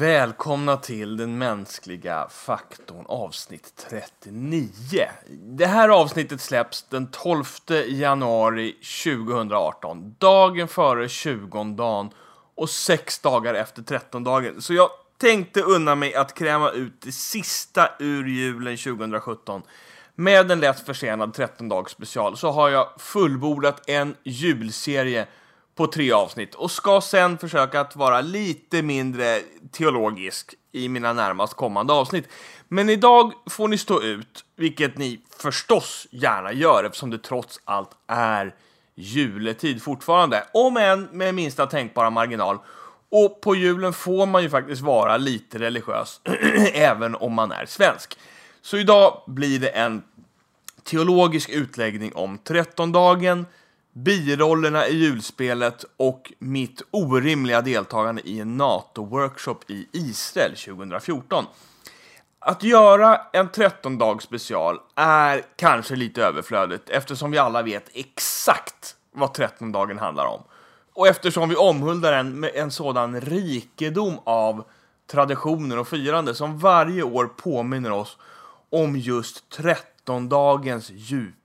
Välkomna till den mänskliga faktorn avsnitt 39. Det här avsnittet släpps den 12 januari 2018, dagen före 20 dagen och sex dagar efter 13 dagen. Så jag tänkte unna mig att kräma ut det sista ur julen 2017. Med en lätt försenad 13 dags special så har jag fullbordat en julserie på tre avsnitt och ska sen försöka att vara lite mindre teologisk i mina närmast kommande avsnitt. Men idag får ni stå ut, vilket ni förstås gärna gör eftersom det trots allt är juletid fortfarande, om än med minsta tänkbara marginal. Och på julen får man ju faktiskt vara lite religiös, även om man är svensk. Så idag blir det en teologisk utläggning om trettondagen, birollerna i julspelet och mitt orimliga deltagande i en NATO-workshop i Israel 2014. Att göra en 13-dags special är kanske lite överflödigt eftersom vi alla vet exakt vad 13-dagen handlar om. Och eftersom vi omhuldar den med en sådan rikedom av traditioner och firande som varje år påminner oss om just 13-dagens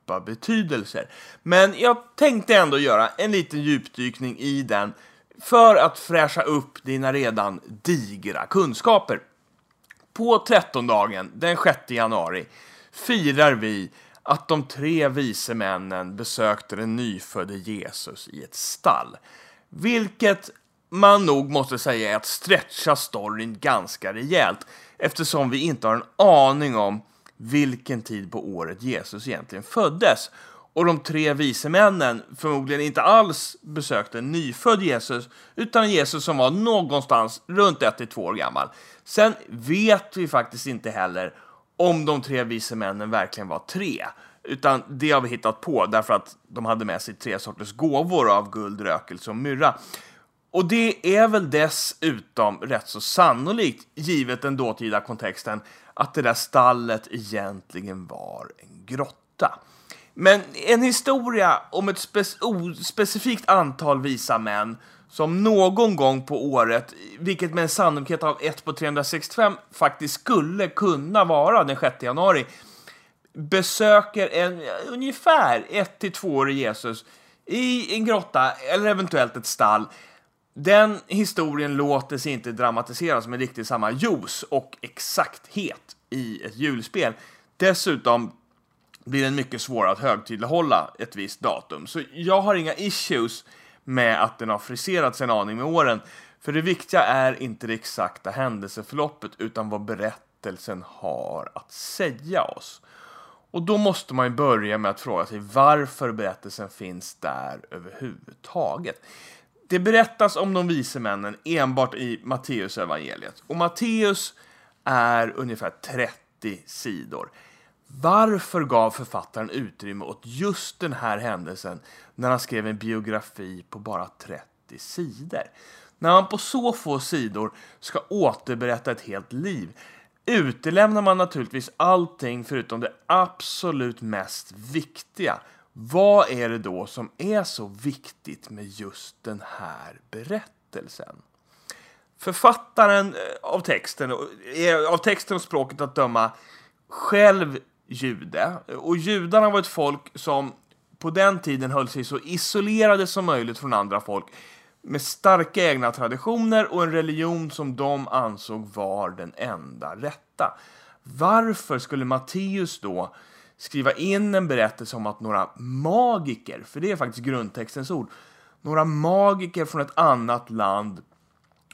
djupa betydelser. Men jag tänkte ändå göra en liten djupdykning i den för att fräscha upp dina redan digra kunskaper. På trettondagen, den 6 januari, firar vi att de tre vise männen besökte den nyfödde Jesus i ett stall. Vilket man nog måste säga är att stretcha storyn ganska rejält eftersom vi inte har en aning om vilken tid på året Jesus egentligen föddes. Och de tre vise männen förmodligen inte alls besökte en nyfödd Jesus, utan Jesus som var någonstans runt 1-2 år gammal. Sen vet vi faktiskt inte heller om de tre vise männen verkligen var tre, utan det har vi hittat på därför att de hade med sig tre sorters gåvor av guld, rökelse och myrra. Och det är väl dessutom rätt så sannolikt, givet den dåtida kontexten, att det där stallet egentligen var en grotta. Men en historia om ett spe specifikt antal visa män som någon gång på året, vilket med en sannolikhet av 1 på 365 faktiskt skulle kunna vara den 6 januari, besöker en ungefär 1–2-årig Jesus i en grotta eller eventuellt ett stall den historien låter sig inte dramatiseras med riktigt samma juice och exakthet i ett julspel. Dessutom blir den mycket svårare att högtidlighålla ett visst datum. Så jag har inga issues med att den har friserats en aning med åren. För det viktiga är inte det exakta händelseförloppet utan vad berättelsen har att säga oss. Och då måste man ju börja med att fråga sig varför berättelsen finns där överhuvudtaget. Det berättas om de vise männen enbart i Matteus evangeliet och Matteus är ungefär 30 sidor. Varför gav författaren utrymme åt just den här händelsen när han skrev en biografi på bara 30 sidor? När man på så få sidor ska återberätta ett helt liv utelämnar man naturligtvis allting förutom det absolut mest viktiga, vad är det då som är så viktigt med just den här berättelsen? Författaren eh, av texten, eh, av texten och språket att döma, själv jude. Och judarna var ett folk som på den tiden höll sig så isolerade som möjligt från andra folk med starka egna traditioner och en religion som de ansåg var den enda rätta. Varför skulle Matteus då skriva in en berättelse om att några magiker, för det är faktiskt grundtextens ord, några magiker från ett annat land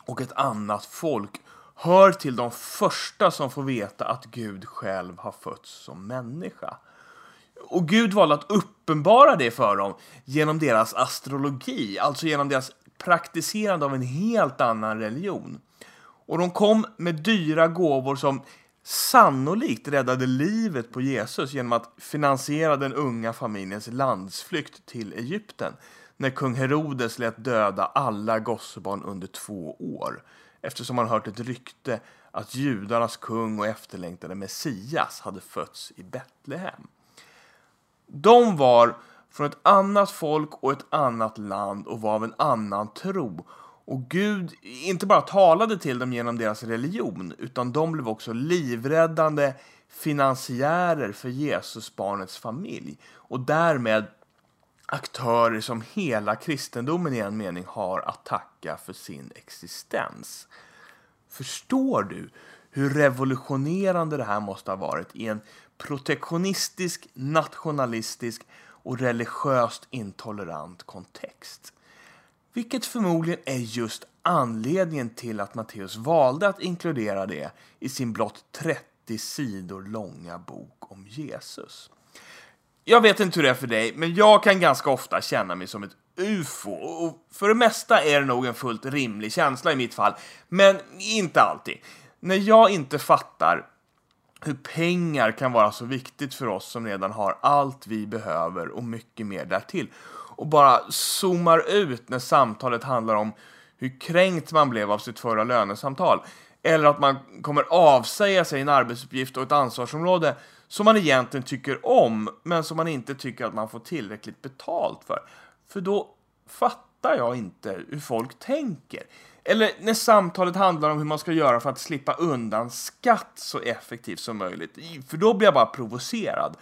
och ett annat folk hör till de första som får veta att Gud själv har fötts som människa. Och Gud valde att uppenbara det för dem genom deras astrologi, alltså genom deras praktiserande av en helt annan religion. Och de kom med dyra gåvor som sannolikt räddade livet på Jesus genom att finansiera den unga familjens landsflykt till Egypten när kung Herodes lät döda alla gossebarn under två år eftersom han hört ett rykte att judarnas kung och efterlängtade Messias hade fötts i Betlehem. De var från ett annat folk och ett annat land och var av en annan tro och Gud inte bara talade till dem genom deras religion, utan de blev också livräddande finansiärer för Jesusbarnets familj och därmed aktörer som hela kristendomen i en mening har att tacka för sin existens. Förstår du hur revolutionerande det här måste ha varit i en protektionistisk, nationalistisk och religiöst intolerant kontext? Vilket förmodligen är just anledningen till att Matteus valde att inkludera det i sin blott 30 sidor långa bok om Jesus. Jag vet inte hur det är för dig, men jag kan ganska ofta känna mig som ett ufo. Och för det mesta är det nog en fullt rimlig känsla i mitt fall, men inte alltid. När jag inte fattar hur pengar kan vara så viktigt för oss som redan har allt vi behöver och mycket mer därtill. Och bara zoomar ut när samtalet handlar om hur kränkt man blev av sitt förra lönesamtal. Eller att man kommer avsäga sig en arbetsuppgift och ett ansvarsområde som man egentligen tycker om, men som man inte tycker att man får tillräckligt betalt för. För då fattar jag inte hur folk tänker. Eller när samtalet handlar om hur man ska göra för att slippa undan skatt så effektivt som möjligt. För då blir jag bara provocerad.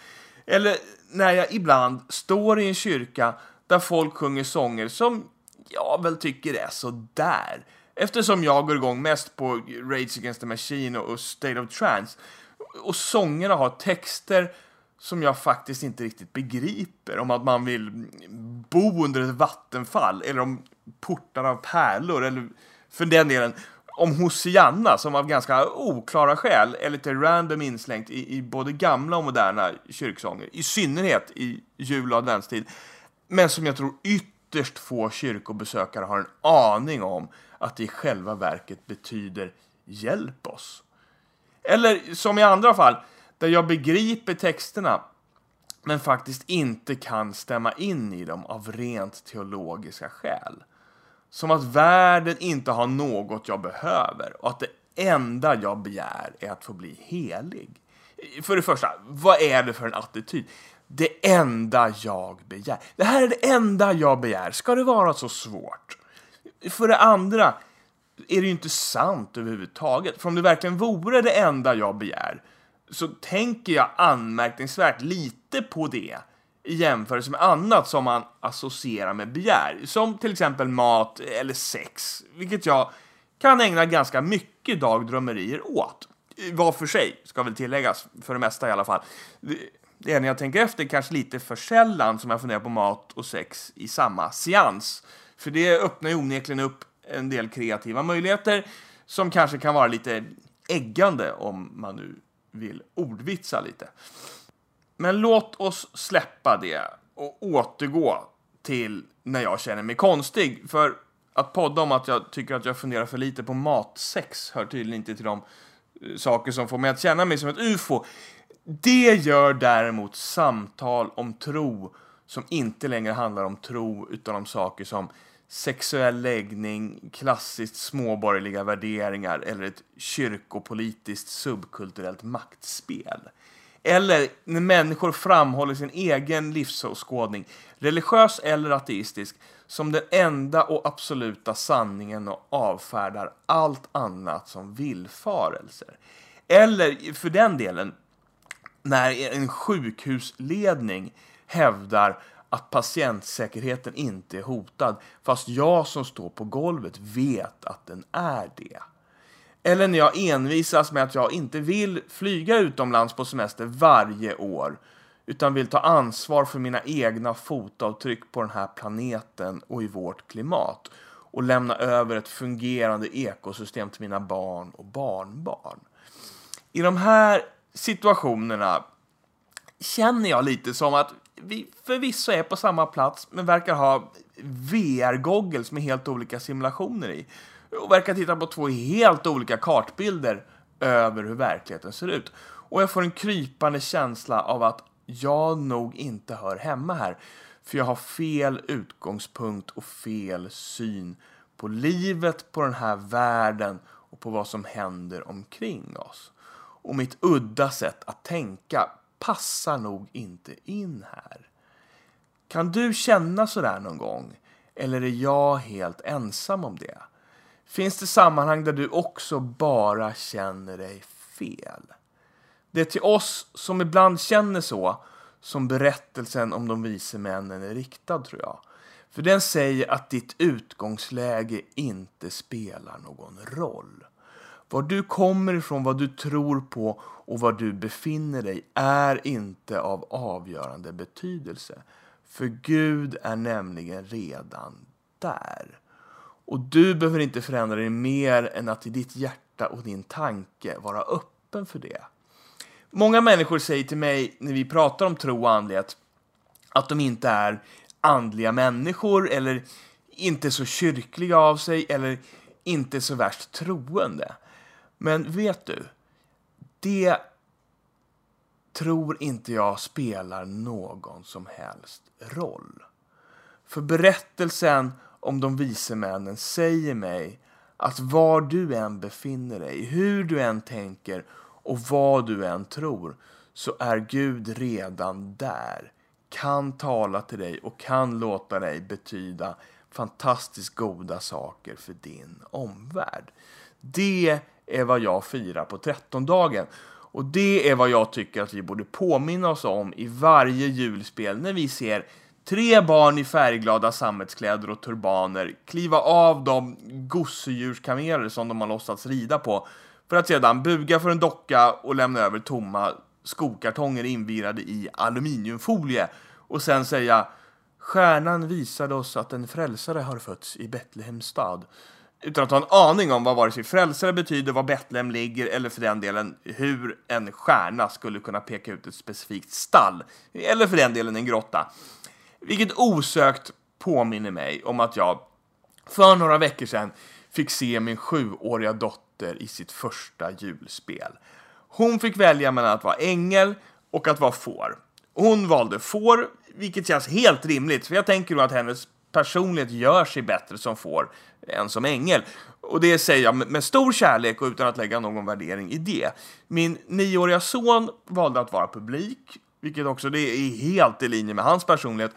Eller när jag ibland står i en kyrka där folk sjunger sånger som jag väl tycker är så där. Eftersom jag går igång mest på Rage Against the Machine och State of Trance. Och sångerna har texter som jag faktiskt inte riktigt begriper. Om att man vill bo under ett vattenfall eller om portar av pärlor eller för den delen om Hosianna som av ganska oklara skäl är lite random inslängt i, i både gamla och moderna kyrksånger. I synnerhet i jul och adventstid. Men som jag tror ytterst få kyrkobesökare har en aning om att det i själva verket betyder hjälp oss. Eller som i andra fall, där jag begriper texterna men faktiskt inte kan stämma in i dem av rent teologiska skäl. Som att världen inte har något jag behöver och att det enda jag begär är att få bli helig. För det första, vad är det för en attityd? Det enda jag begär. Det här är det enda jag begär. Ska det vara så svårt? För det andra är det ju inte sant överhuvudtaget. För om det verkligen vore det enda jag begär så tänker jag anmärkningsvärt lite på det i jämförelse med annat som man associerar med begär. Som till exempel mat eller sex, vilket jag kan ägna ganska mycket dagdrömmerier åt. Var för sig, ska väl tilläggas, för det mesta i alla fall. Det är när jag tänker efter kanske lite för sällan som jag funderar på mat och sex i samma seans. För det öppnar ju onekligen upp en del kreativa möjligheter som kanske kan vara lite äggande om man nu vill ordvitsa lite. Men låt oss släppa det och återgå till när jag känner mig konstig. För att podda om att jag tycker att jag funderar för lite på matsex hör tydligen inte till de eh, saker som får mig att känna mig som ett ufo. Det gör däremot samtal om tro som inte längre handlar om tro utan om saker som sexuell läggning, klassiskt småborgerliga värderingar eller ett kyrkopolitiskt subkulturellt maktspel. Eller när människor framhåller sin egen livsåskådning, religiös eller ateistisk, som den enda och absoluta sanningen och avfärdar allt annat som villfarelser. Eller för den delen, när en sjukhusledning hävdar att patientsäkerheten inte är hotad, fast jag som står på golvet vet att den är det. Eller när jag envisas med att jag inte vill flyga utomlands på semester varje år, utan vill ta ansvar för mina egna fotavtryck på den här planeten och i vårt klimat och lämna över ett fungerande ekosystem till mina barn och barnbarn. I de här situationerna känner jag lite som att vi förvisso är på samma plats men verkar ha VR-goggles med helt olika simulationer i och verkar titta på två helt olika kartbilder över hur verkligheten ser ut. Och jag får en krypande känsla av att jag nog inte hör hemma här. För jag har fel utgångspunkt och fel syn på livet, på den här världen och på vad som händer omkring oss. Och mitt udda sätt att tänka passar nog inte in här. Kan du känna sådär någon gång? Eller är jag helt ensam om det? Finns det sammanhang där du också bara känner dig fel? Det är till oss som ibland känner så som berättelsen om de vise männen är riktad, tror jag. För den säger att ditt utgångsläge inte spelar någon roll. Var du kommer ifrån, vad du tror på och var du befinner dig är inte av avgörande betydelse. För Gud är nämligen redan där. Och du behöver inte förändra dig mer än att i ditt hjärta och din tanke vara öppen för det. Många människor säger till mig när vi pratar om tro och andlighet att de inte är andliga människor eller inte så kyrkliga av sig eller inte så värst troende. Men vet du? Det tror inte jag spelar någon som helst roll. För berättelsen om de vise männen säger mig att var du än befinner dig, hur du än tänker och vad du än tror, så är Gud redan där, kan tala till dig och kan låta dig betyda fantastiskt goda saker för din omvärld. Det är vad jag firar på trettondagen. Och det är vad jag tycker att vi borde påminna oss om i varje julspel när vi ser tre barn i färgglada sammetskläder och turbaner kliva av de gosedjurskameler som de har låtsats rida på för att sedan buga för en docka och lämna över tomma skokartonger invirade i aluminiumfolie och sen säga Stjärnan visade oss att en frälsare har fötts i Betlehems stad utan att ha en aning om vad vare sig frälsare betyder, var Betlehem ligger eller för den delen hur en stjärna skulle kunna peka ut ett specifikt stall. Eller för den delen en grotta. Vilket osökt påminner mig om att jag för några veckor sedan fick se min sjuåriga dotter i sitt första julspel. Hon fick välja mellan att vara ängel och att vara får. Hon valde får, vilket känns helt rimligt, för jag tänker då att hennes personlighet gör sig bättre som får än som ängel. Och det säger jag med stor kärlek och utan att lägga någon värdering i det. Min nioåriga son valde att vara publik, vilket också det är helt i linje med hans personlighet.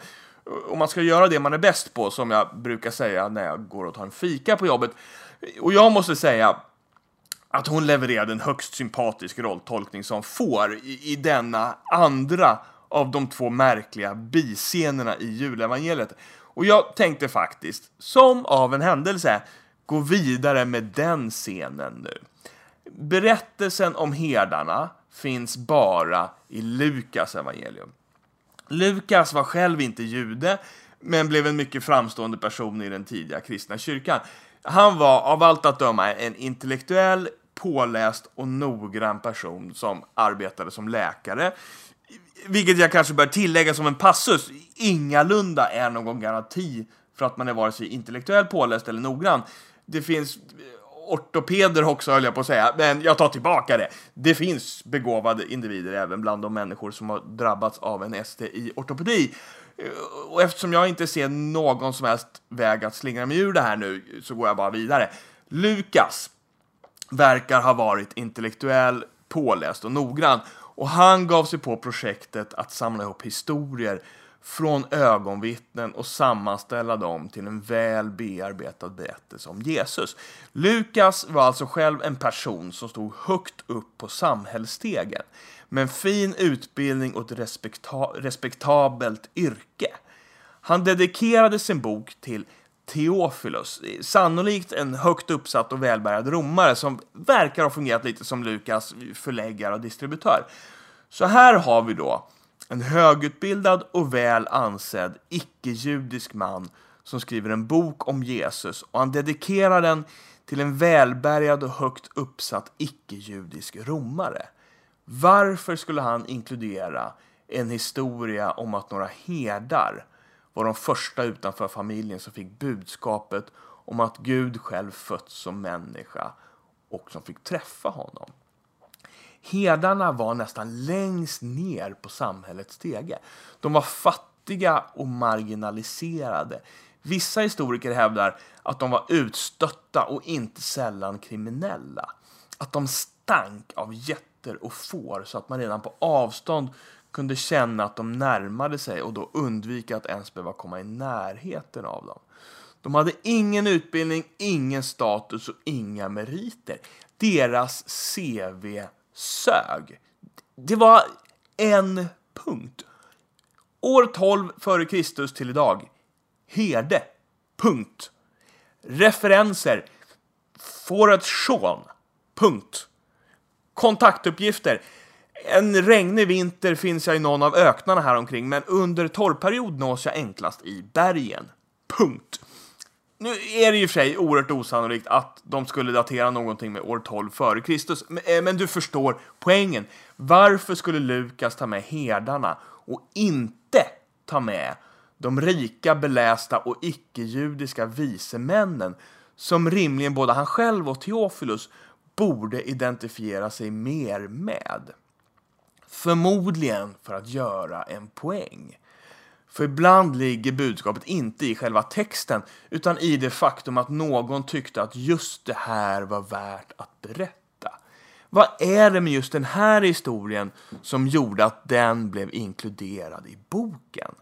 Och man ska göra det man är bäst på, som jag brukar säga när jag går och tar en fika på jobbet. Och jag måste säga att hon levererade en högst sympatisk rolltolkning som får i, i denna andra av de två märkliga biscenerna i julevangeliet. Och jag tänkte faktiskt, som av en händelse, gå vidare med den scenen nu. Berättelsen om herdarna finns bara i Lukas evangelium. Lukas var själv inte jude, men blev en mycket framstående person i den tidiga kristna kyrkan. Han var av allt att döma en intellektuell, påläst och noggrann person som arbetade som läkare vilket jag kanske bör tillägga som en passus, ingalunda är någon garanti för att man är vare sig intellektuellt påläst eller noggrann. Det finns eh, ortopeder också höll jag på att säga, men jag tar tillbaka det. Det finns begåvade individer även bland de människor som har drabbats av en ST i ortopedi. Eh, och eftersom jag inte ser någon som helst väg att slingra mig ur det här nu så går jag bara vidare. Lukas verkar ha varit intellektuell, påläst och noggrann och han gav sig på projektet att samla ihop historier från ögonvittnen och sammanställa dem till en väl bearbetad berättelse om Jesus. Lukas var alltså själv en person som stod högt upp på samhällsstegen med en fin utbildning och ett respekta respektabelt yrke. Han dedikerade sin bok till Theophilus, sannolikt en högt uppsatt och välbärgad romare som verkar ha fungerat lite som Lukas förläggare och distributör. Så här har vi då en högutbildad och väl ansedd icke-judisk man som skriver en bok om Jesus och han dedikerar den till en välbärgad och högt uppsatt icke-judisk romare. Varför skulle han inkludera en historia om att några herdar var de första utanför familjen som fick budskapet om att Gud själv fötts som människa och som fick träffa honom. Herdarna var nästan längst ner på samhällets stege. De var fattiga och marginaliserade. Vissa historiker hävdar att de var utstötta och inte sällan kriminella. Att de stank av getter och får så att man redan på avstånd kunde känna att de närmade sig och då undvika att ens behöva komma i närheten av dem. De hade ingen utbildning, ingen status och inga meriter. Deras CV sög. Det var en punkt. År 12 före Kristus till idag. Herde. Punkt. Referenser. Fåret Sean. Punkt. Kontaktuppgifter. En regnig vinter finns jag i någon av öknarna här omkring, men under torrperiod nås jag enklast i bergen. Punkt. Nu är det i och för sig oerhört osannolikt att de skulle datera någonting med år 12 före Kristus, eh, men du förstår poängen. Varför skulle Lukas ta med herdarna och inte ta med de rika, belästa och icke-judiska vise männen som rimligen både han själv och Teofilus borde identifiera sig mer med? Förmodligen för att göra en poäng. För ibland ligger budskapet inte i själva texten utan i det faktum att någon tyckte att just det här var värt att berätta. Vad är det med just den här historien som gjorde att den blev inkluderad i boken?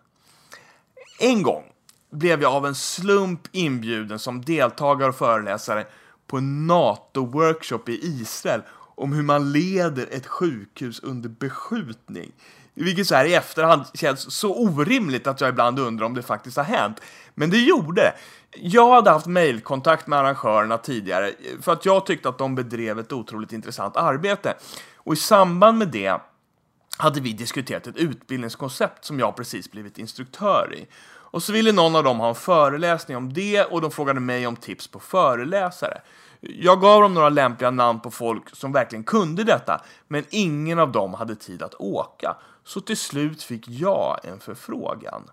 En gång blev jag av en slump inbjuden som deltagare och föreläsare på en NATO-workshop i Israel om hur man leder ett sjukhus under beskjutning. Vilket så här i efterhand känns så orimligt att jag ibland undrar om det faktiskt har hänt. Men det gjorde det. Jag hade haft mejlkontakt med arrangörerna tidigare för att jag tyckte att de bedrev ett otroligt intressant arbete. Och i samband med det hade vi diskuterat ett utbildningskoncept som jag precis blivit instruktör i. Och så ville någon av dem ha en föreläsning om det och de frågade mig om tips på föreläsare. Jag gav dem några lämpliga namn på folk som verkligen kunde detta, men ingen av dem hade tid att åka. Så till slut fick jag en förfrågan.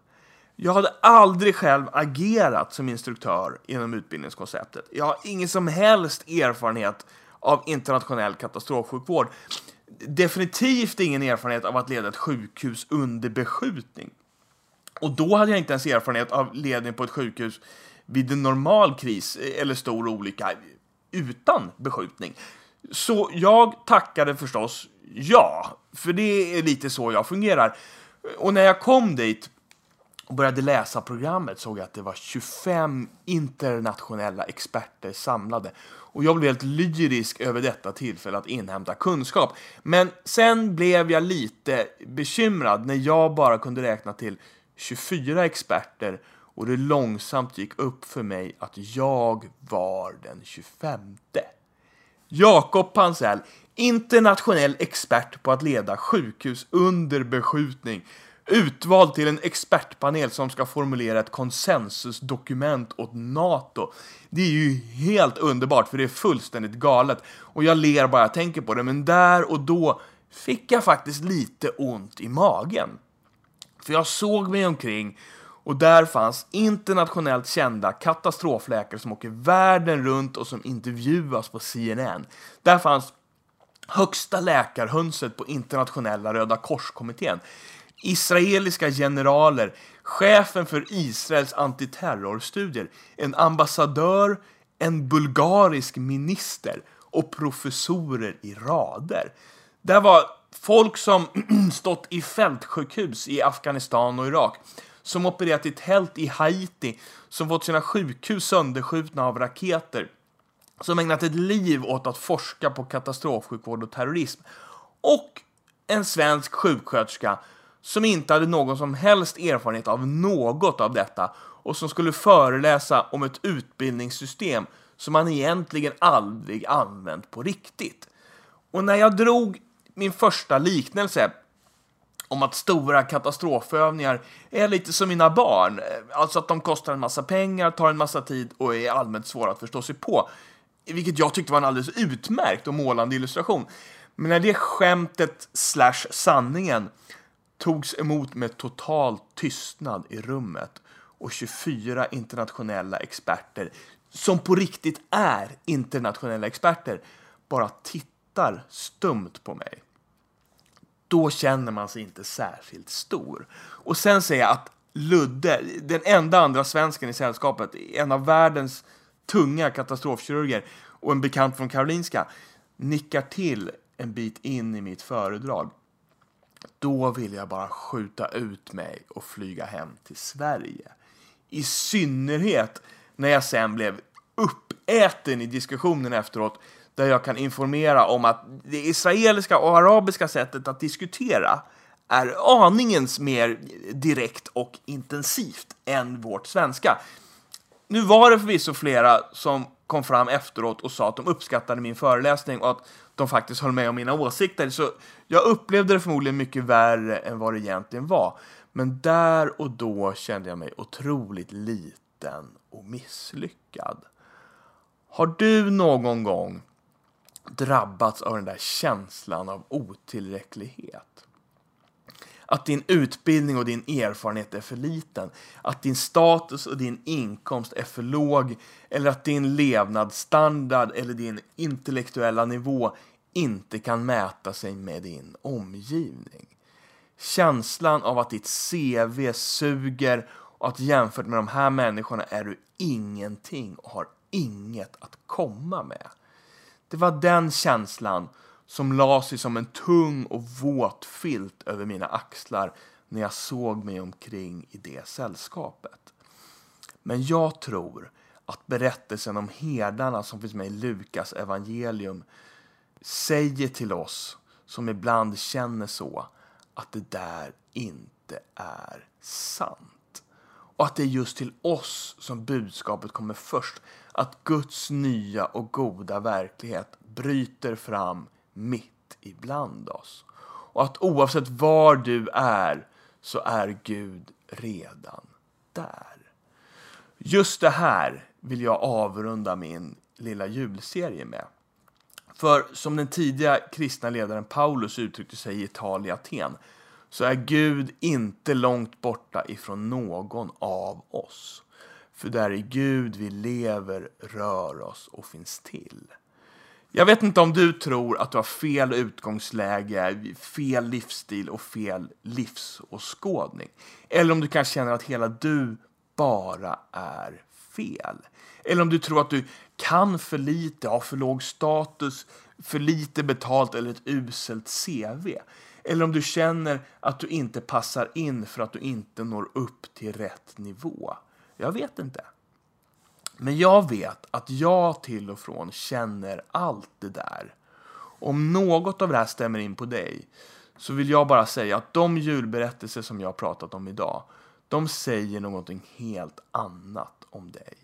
Jag hade aldrig själv agerat som instruktör inom utbildningskonceptet. Jag har ingen som helst erfarenhet av internationell katastrofsjukvård. Definitivt ingen erfarenhet av att leda ett sjukhus under beskjutning. Och då hade jag inte ens erfarenhet av ledning på ett sjukhus vid en normal kris eh, eller stor olycka utan beskjutning. Så jag tackade förstås ja, för det är lite så jag fungerar. Och när jag kom dit och började läsa programmet såg jag att det var 25 internationella experter samlade. Och jag blev helt lyrisk över detta tillfälle att inhämta kunskap. Men sen blev jag lite bekymrad när jag bara kunde räkna till 24 experter och det långsamt gick upp för mig att jag var den 25. Jakob Pansell, internationell expert på att leda sjukhus under beskjutning, utvald till en expertpanel som ska formulera ett konsensusdokument åt NATO. Det är ju helt underbart, för det är fullständigt galet. Och jag ler bara jag tänker på det, men där och då fick jag faktiskt lite ont i magen. För jag såg mig omkring och där fanns internationellt kända katastrofläkare som åker världen runt och som intervjuas på CNN. Där fanns högsta läkarhönset på internationella Röda korskommittén. Israeliska generaler, chefen för Israels antiterrorstudier, en ambassadör, en bulgarisk minister och professorer i rader. Där var folk som stått i fältsjukhus i Afghanistan och Irak som opererat i tält i Haiti, som fått sina sjukhus sönderskjutna av raketer, som ägnat ett liv åt att forska på katastrofsjukvård och terrorism, och en svensk sjuksköterska som inte hade någon som helst erfarenhet av något av detta och som skulle föreläsa om ett utbildningssystem som man egentligen aldrig använt på riktigt. Och när jag drog min första liknelse om att stora katastrofövningar är lite som mina barn. Alltså att de kostar en massa pengar, tar en massa tid och är allmänt svåra att förstå sig på. Vilket jag tyckte var en alldeles utmärkt och målande illustration. Men när det skämtet slash sanningen togs emot med total tystnad i rummet och 24 internationella experter, som på riktigt är internationella experter, bara tittar stumt på mig då känner man sig inte särskilt stor. Och sen säger jag att Ludde, den enda andra svensken i sällskapet, en av världens tunga katastrofkirurger och en bekant från Karolinska, nickar till en bit in i mitt föredrag. Då vill jag bara skjuta ut mig och flyga hem till Sverige. I synnerhet när jag sen blev uppäten i diskussionen efteråt där jag kan informera om att det israeliska och arabiska sättet att diskutera är aningens mer direkt och intensivt än vårt svenska. Nu var det förvisso flera som kom fram efteråt och sa att de uppskattade min föreläsning och att de faktiskt höll med om mina åsikter. Så jag upplevde det förmodligen mycket värre än vad det egentligen var. Men där och då kände jag mig otroligt liten och misslyckad. Har du någon gång drabbats av den där känslan av otillräcklighet? Att din utbildning och din erfarenhet är för liten. Att din status och din inkomst är för låg. Eller att din levnadsstandard eller din intellektuella nivå inte kan mäta sig med din omgivning. Känslan av att ditt CV suger och att jämfört med de här människorna är du ingenting och har inget att komma med. Det var den känslan som la sig som en tung och våt filt över mina axlar när jag såg mig omkring i det sällskapet. Men jag tror att berättelsen om herdarna som finns med i Lukas evangelium säger till oss som ibland känner så att det där inte är sant. Och att det är just till oss som budskapet kommer först. Att Guds nya och goda verklighet bryter fram mitt ibland oss. Och att oavsett var du är så är Gud redan där. Just det här vill jag avrunda min lilla julserie med. För som den tidiga kristna ledaren Paulus uttryckte sig i ett tal i Aten så är Gud inte långt borta ifrån någon av oss. För där är Gud vi lever, rör oss och finns till. Jag vet inte om du tror att du har fel utgångsläge, fel livsstil och fel livsåskådning. Eller om du kanske känner att hela du bara är fel. Eller om du tror att du kan för lite, har för låg status, för lite betalt eller ett uselt CV. Eller om du känner att du inte passar in för att du inte når upp till rätt nivå. Jag vet inte. Men jag vet att jag till och från känner allt det där. Om något av det här stämmer in på dig så vill jag bara säga att de julberättelser som jag har pratat om idag, de säger någonting helt annat om dig.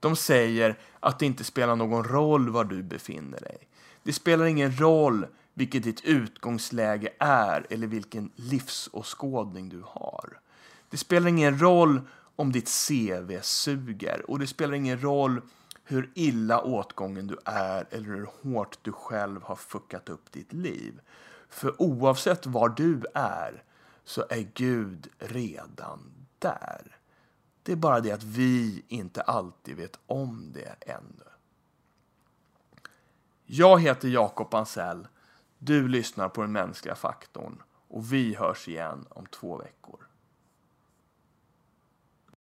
De säger att det inte spelar någon roll var du befinner dig. Det spelar ingen roll vilket ditt utgångsläge är eller vilken livsåskådning du har. Det spelar ingen roll om ditt CV suger och det spelar ingen roll hur illa åtgången du är eller hur hårt du själv har fuckat upp ditt liv. För oavsett var du är så är Gud redan där. Det är bara det att vi inte alltid vet om det ännu. Jag heter Jakob Ansell. Du lyssnar på den mänskliga faktorn och vi hörs igen om två veckor.